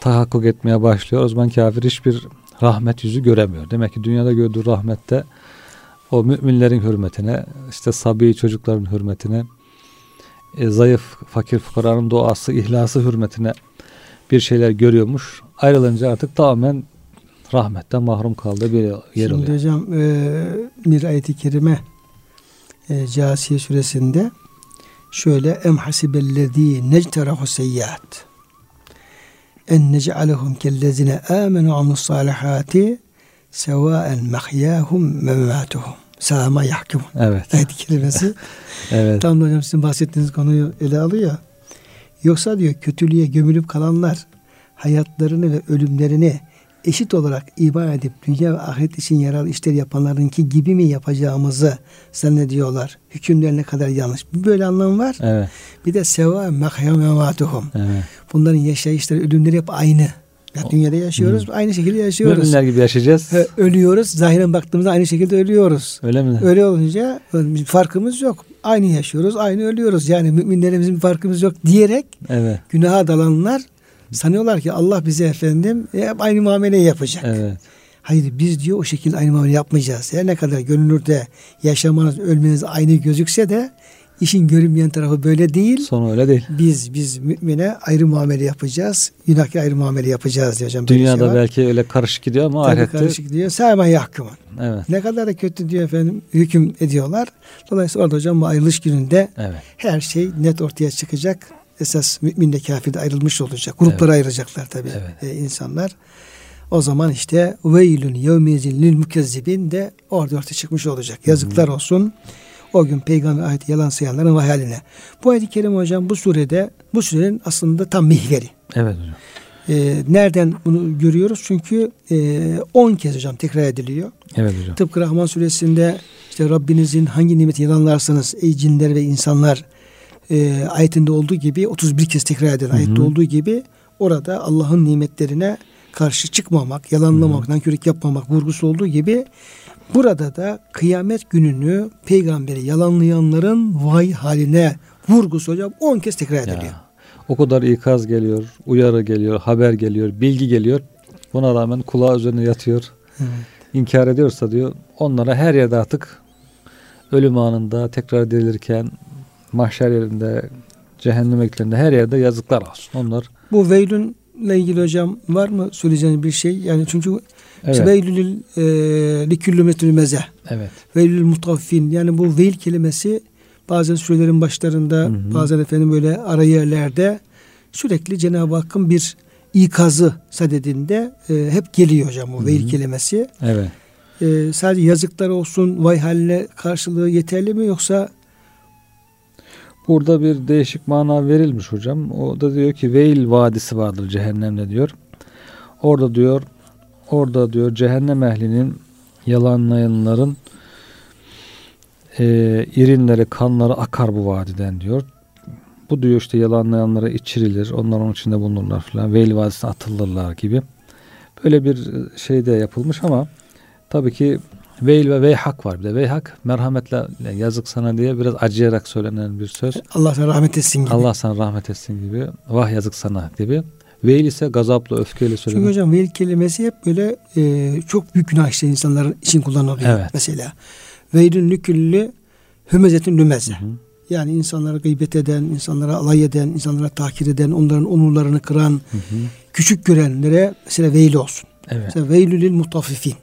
tahakkuk etmeye başlıyor. O zaman kafir hiçbir rahmet yüzü göremiyor. Demek ki dünyada gördüğü rahmette o müminlerin hürmetine, işte sabi çocukların hürmetine, e, zayıf fakir fukaranın duası, ihlası hürmetine bir şeyler görüyormuş. Ayrılınca artık tamamen rahmetten mahrum kaldığı bir yer Şimdi oluyor. Şimdi hocam e, bir ayet-i kerime e, Casiye suresinde şöyle em hasibellezî necterahu seyyiat en nec'alehum kellezine amenu amus salihati sevaen mahyahum ve mematuhum sâma yahkum. Evet. Ayet-i kerimesi. evet. Tam da hocam sizin bahsettiğiniz konuyu ele alıyor. Yoksa diyor kötülüğe gömülüp kalanlar hayatlarını ve ölümlerini eşit olarak iman edip dünya ve ahiret için yararlı işler yapanlarınki gibi mi yapacağımızı zannediyorlar. Hükümler ne kadar yanlış. Bir böyle anlam var. Evet. Bir de seva mahya mematuhum. Evet. Bunların yaşayışları, ölümleri hep aynı. Ya dünyada yaşıyoruz, Hı. aynı şekilde yaşıyoruz. Müminler gibi yaşayacağız. Ölüyoruz, zahiren baktığımızda aynı şekilde ölüyoruz. Öyle mi? Öyle olunca bir farkımız yok. Aynı yaşıyoruz, aynı ölüyoruz. Yani müminlerimizin farkımız yok diyerek evet. günaha dalanlar sanıyorlar ki Allah bize efendim hep aynı muameleyi yapacak. Evet. Hayır biz diyor o şekilde aynı muamele yapmayacağız. Her ne kadar gönülde yaşamanız, ölmeniz aynı gözükse de İşin görünmeyen tarafı böyle değil. Sonu öyle değil. Biz biz mümine ayrı muamele yapacağız. Günahki ayrı muamele yapacağız diyor hocam. Dünyada şey belki öyle karışık gidiyor ama Tabii ahirette. karışık gidiyor. Sâma yahkumun. Evet. Ne kadar da kötü diyor efendim hüküm ediyorlar. Dolayısıyla orada hocam bu ayrılış gününde evet. her şey net ortaya çıkacak. Esas müminle kafir de ayrılmış olacak. Gruplara evet. ayıracaklar tabii evet. e, insanlar. O zaman işte veylün yevmezin lil mükezzibin de orada ortaya çıkmış olacak. Yazıklar olsun o gün peygamber ayeti yalan sayanların vay haline. Bu ayet-i kerime hocam bu surede bu surenin aslında tam mihveri. Evet hocam. Ee, nereden bunu görüyoruz? Çünkü 10 e, kez hocam tekrar ediliyor. Evet hocam. Tıpkı Rahman suresinde işte Rabbinizin hangi nimeti yalanlarsanız ey cinler ve insanlar e, ayetinde olduğu gibi 31 kez tekrar eden ayette olduğu gibi orada Allah'ın nimetlerine karşı çıkmamak, yalanlamak, nankörlük yapmamak vurgusu olduğu gibi burada da kıyamet gününü peygamberi yalanlayanların vay haline vurgusu hocam 10 kez tekrar ediliyor. Ya, o kadar ikaz geliyor, uyarı geliyor, haber geliyor, bilgi geliyor. Buna rağmen kulağı üzerine yatıyor. Evet. İnkar ediyorsa diyor onlara her yerde artık ölüm anında tekrar dirilirken mahşer yerinde cehennem eklerinde her yerde yazıklar olsun. Onlar bu veylün ile ilgili hocam var mı söyleyeceğiniz bir şey? Yani çünkü evet. veylül e, liküllü meze. Evet. Veylül mutaffin. Yani bu veil kelimesi bazen surelerin başlarında hı hı. bazen efendim böyle ara yerlerde sürekli Cenab-ı Hakk'ın bir ikazı sadedinde e, hep geliyor hocam bu veil kelimesi. Evet. E, sadece yazıklar olsun vay haline karşılığı yeterli mi yoksa Burada bir değişik mana verilmiş hocam. O da diyor ki Veil Vadisi vardır cehennemde diyor. Orada diyor orada diyor cehennem ehlinin yalanlayanların e, irinleri, kanları akar bu vadiden diyor. Bu diyor işte yalanlayanlara içirilir. Onlar onun içinde bulunurlar falan. Veil Vadisi'ne atılırlar gibi. Böyle bir şey de yapılmış ama tabii ki Veil ve veyhak var bir de. Veyhak merhametle yazık sana diye biraz acıyarak söylenen bir söz. Allah sana rahmet etsin gibi. Allah sana rahmet etsin gibi. Vah yazık sana gibi. Veil ise gazaplı, öfkeyle söylenen. Çünkü hocam veil kelimesi hep böyle e, çok büyük günah işte insanların için kullanılıyor. Evet. Mesela veilün nüküllü hümezetin lümeze. Hı hı. Yani insanlara gıybet eden, insanlara alay eden, insanlara tahkir eden, onların onurlarını kıran, hı hı. küçük görenlere mesela veil olsun. Evet. Mesela veylülil mutaffifin.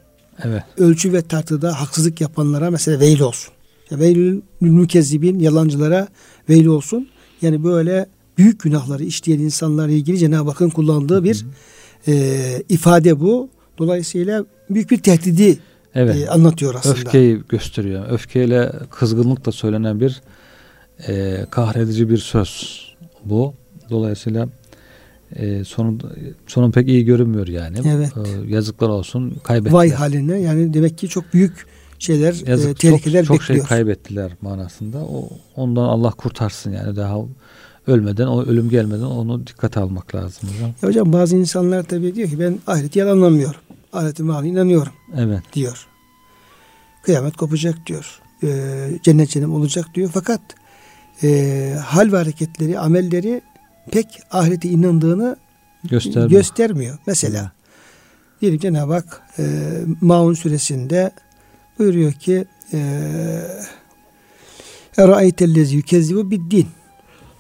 Evet. Ölçü ve tartıda haksızlık yapanlara mesela veil olsun. Veylül mükezzibin yalancılara veil olsun. Yani böyle büyük günahları işleyen insanlarla ilgili Cenab-ı Hakk'ın kullandığı bir e, ifade bu. Dolayısıyla büyük bir tehdidi evet. e, anlatıyor aslında. Öfkeyi gösteriyor. Öfkeyle kızgınlıkla söylenen bir e, kahredici bir söz bu. Dolayısıyla e, sonu sonu pek iyi görünmüyor yani. Evet. E, yazıklar olsun kaybettiler. Vay haline yani demek ki çok büyük şeyler e, Yazık, e, tehlikeler çok, bekliyor. Çok şey kaybettiler manasında. O ondan Allah kurtarsın yani daha ölmeden o ölüm gelmeden onu dikkate almak lazım hocam. Ya hocam bazı insanlar tabii diyor ki ben ahireti yalanlamıyorum. Ahireti varlığına inanıyorum. Evet. Diyor. Kıyamet kopacak diyor. Ee, cennet cennet olacak diyor. Fakat e, hal ve hareketleri, amelleri pek ahirete inandığını Göstermiyor. göstermiyor. Mesela diyelim Cenab-ı Hak e, Maun suresinde buyuruyor ki Eraeytellezi yükezzibu biddin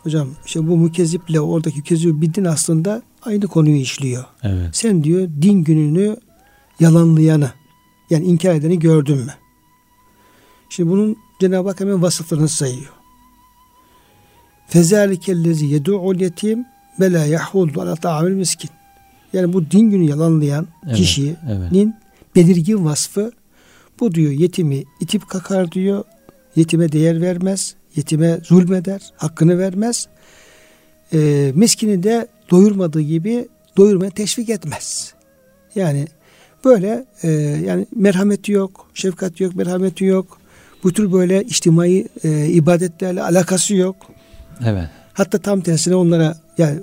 Hocam işte bu mükezziple oradaki yükezzibu biddin aslında aynı konuyu işliyor. Evet. Sen diyor din gününü yalanlayanı yani inkar edeni gördün mü? Şimdi bunun Cenab-ı Hak hemen vasıflarını sayıyor. Fezâlikellezi yedû'ul yetim ve lâ yahuldu ala ta'amil miskin. Yani bu din günü yalanlayan evet, kişinin evet. belirgin vasfı bu diyor yetimi itip kakar diyor. Yetime değer vermez. Yetime zulmeder. Hakkını vermez. E, miskini de doyurmadığı gibi doyurmaya teşvik etmez. Yani böyle e, yani merhameti yok, şefkati yok, merhameti yok. Bu tür böyle içtimai e, ibadetlerle alakası yok. Evet. Hatta tam tersine onlara yani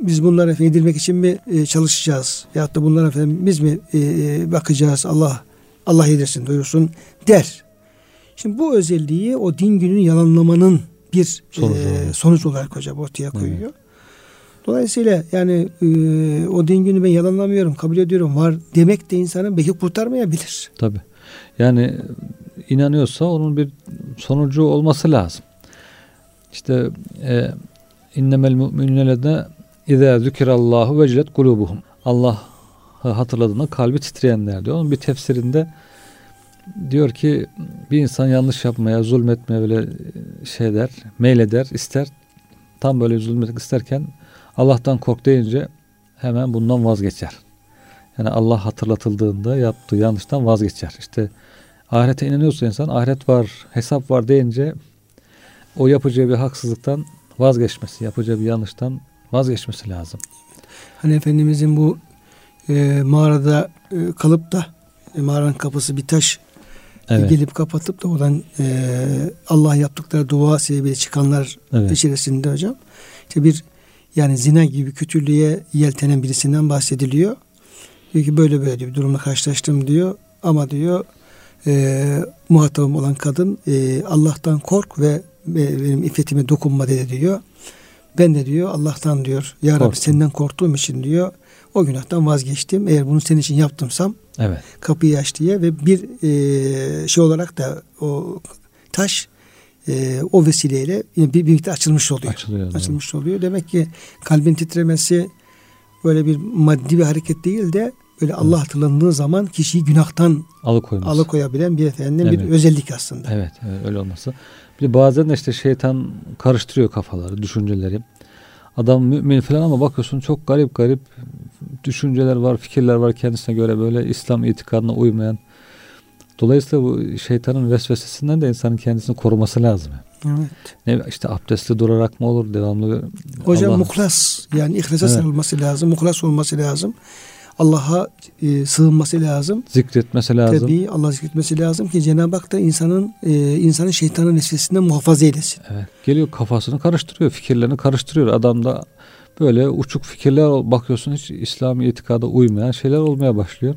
biz bunlara edilmek için mi e, çalışacağız? Ya da bunlara efendim biz mi e, e, bakacağız? Allah Allah yedirsin, doyursun der. Şimdi bu özelliği o din gününü yalanlamanın bir sonuç, e, sonuç olarak hocam ortaya koyuyor. Evet. Dolayısıyla yani e, o din günü ben yalanlamıyorum, kabul ediyorum var demek de insanın belki kurtarmayabilir. Tabi. Yani inanıyorsa onun bir sonucu olması lazım. İşte e, innemel müminelede İzâ zükirallahu vecilet kulubuhum. Allah hatırladığında kalbi titreyenler diyor. Onun bir tefsirinde diyor ki bir insan yanlış yapmaya, zulmetmeye böyle şey der, meyleder, ister. Tam böyle zulmetmek isterken Allah'tan kork deyince hemen bundan vazgeçer. Yani Allah hatırlatıldığında yaptığı yanlıştan vazgeçer. İşte ahirete inanıyorsa insan ahiret var, hesap var deyince o yapacağı bir haksızlıktan vazgeçmesi, yapacağı bir yanlıştan vazgeçmesi lazım. Hani Efendimizin bu e, mağarada e, kalıp da e, mağaranın kapısı bir taş evet. gelip kapatıp da oradan e, Allah yaptıkları dua sebebiyle çıkanlar evet. içerisinde hocam işte bir yani zina gibi kötülüğe yeltenen birisinden bahsediliyor. Diyor ki böyle böyle bir durumla karşılaştım diyor ama diyor e, muhatabım olan kadın e, Allah'tan kork ve benim iffetime dokunma dedi diyor. Ben de diyor Allah'tan diyor ya Rabbi Korktum. senden korktuğum için diyor o günahtan vazgeçtim. Eğer bunu senin için yaptımsam evet. kapıyı aç diye ve bir e, şey olarak da o taş e, o vesileyle yine bir birlikte açılmış oluyor. Açılıyor, açılmış oluyor. Demek ki kalbin titremesi böyle bir maddi bir hareket değil de böyle. Allah hatırlandığı zaman kişiyi günahtan Alıkoyması. alıkoyabilen bir efendim evet. bir özellik aslında. Evet, evet öyle olması. Bir de bazen de işte şeytan karıştırıyor kafaları, düşünceleri. Adam mümin falan ama bakıyorsun çok garip garip düşünceler var, fikirler var kendisine göre böyle İslam itikadına uymayan. Dolayısıyla bu şeytanın vesvesesinden de insanın kendisini koruması lazım. Evet. Ne işte abdestli durarak mı olur devamlı? Hocam Allah... muhlas yani ihlasa evet. sarılması lazım, muhlas olması lazım. Allah'a e, sığınması lazım. Zikretmesi lazım. Tabii Allah zikretmesi lazım ki Cenab-ı Hak da insanın e, insanın şeytanın nesvesinden muhafaza eylesin. Evet. Geliyor kafasını karıştırıyor, fikirlerini karıştırıyor. Adam da böyle uçuk fikirler bakıyorsun hiç İslami itikada uymayan şeyler olmaya başlıyor.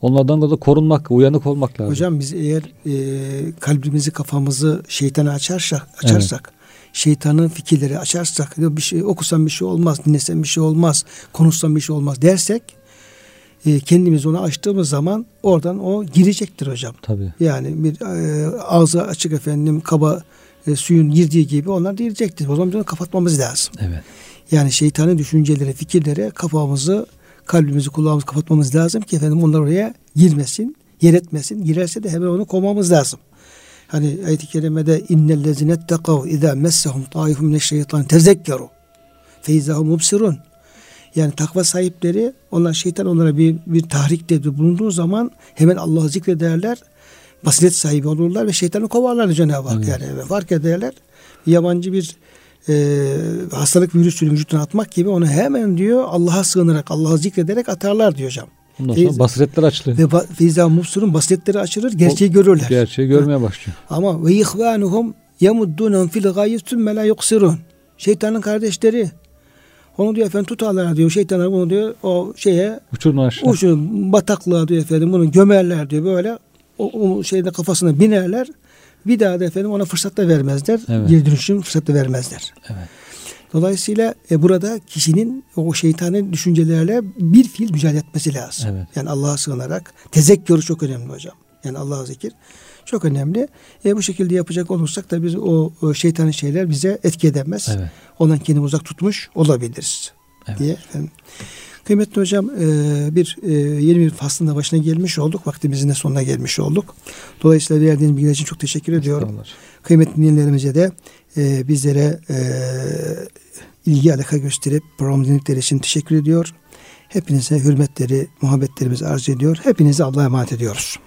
Onlardan da, da korunmak, uyanık olmak lazım. Hocam biz eğer e, kalbimizi, kafamızı şeytana açarsak, açarsak evet şeytanın fikirleri açarsak bir şey okusam bir şey olmaz, dinlesem bir şey olmaz, konuşsam bir şey olmaz dersek e, kendimiz onu açtığımız zaman oradan o girecektir hocam. Tabii. Yani bir e, ağzı açık efendim kaba e, suyun girdiği gibi onlar girecektir. O zaman onu kapatmamız lazım. Evet. Yani şeytanın düşüncelere, fikirlere kafamızı, kalbimizi, kulağımızı kapatmamız lazım ki efendim onlar oraya girmesin, yer etmesin. Girerse de hemen onu kovmamız lazım. Hani ayet-i kerimede innellezine tekav izâ messehum taifun mineşşeytan tezekkeru feizahum mubsirun yani takva sahipleri onlar şeytan onlara bir, bir tahrikte bulunduğu zaman hemen Allah'ı zikrederler. Basiret sahibi olurlar ve şeytanı kovarlar Cenab-ı Hak. Yani fark ederler. Yabancı bir e, hastalık virüsünü vücuduna atmak gibi onu hemen diyor Allah'a sığınarak, Allah'ı zikrederek atarlar diyor hocam. Ondan sonra Feyz, basiretler açılıyor. Ve Feyza Mubsur'un basiretleri açılır, gerçeği o, görürler. Gerçeği görmeye başlıyor. Ama ve ihvanuhum yemuddunhum fil gayyi sümme la yuksirun. Şeytanın kardeşleri onu diyor efendim tutarlar diyor şeytanlar bunu diyor o şeye uçurun aşağı. Uçurun bataklığa diyor efendim bunu gömerler diyor böyle o, o şeyde kafasına binerler. Bir daha da efendim ona fırsat da vermezler. Evet. Geri dönüşüm fırsat da vermezler. Evet. Dolayısıyla e, burada kişinin o şeytanın düşüncelerle bir fiil mücadele etmesi lazım. Evet. Yani Allah'a sığınarak tezekkürü çok önemli hocam. Yani Allah'a zikir çok önemli. E, bu şekilde yapacak olursak da biz o, o şeytanın şeyler bize etki edemez. Evet. Ondan kendini uzak tutmuş olabiliriz evet. diye. Efendim. Kıymetli hocam e, bir e, yeni bir faslın da başına gelmiş olduk. Vaktimizin de sonuna gelmiş olduk. Dolayısıyla verdiğiniz bilgiler için çok teşekkür ediyorum. Kıymetli dinleyenlerimize de e, bizlere ilgi alaka gösterip program dinledikleri için teşekkür ediyor. Hepinize hürmetleri, muhabbetlerimizi arz ediyor. Hepinize Allah'a emanet ediyoruz.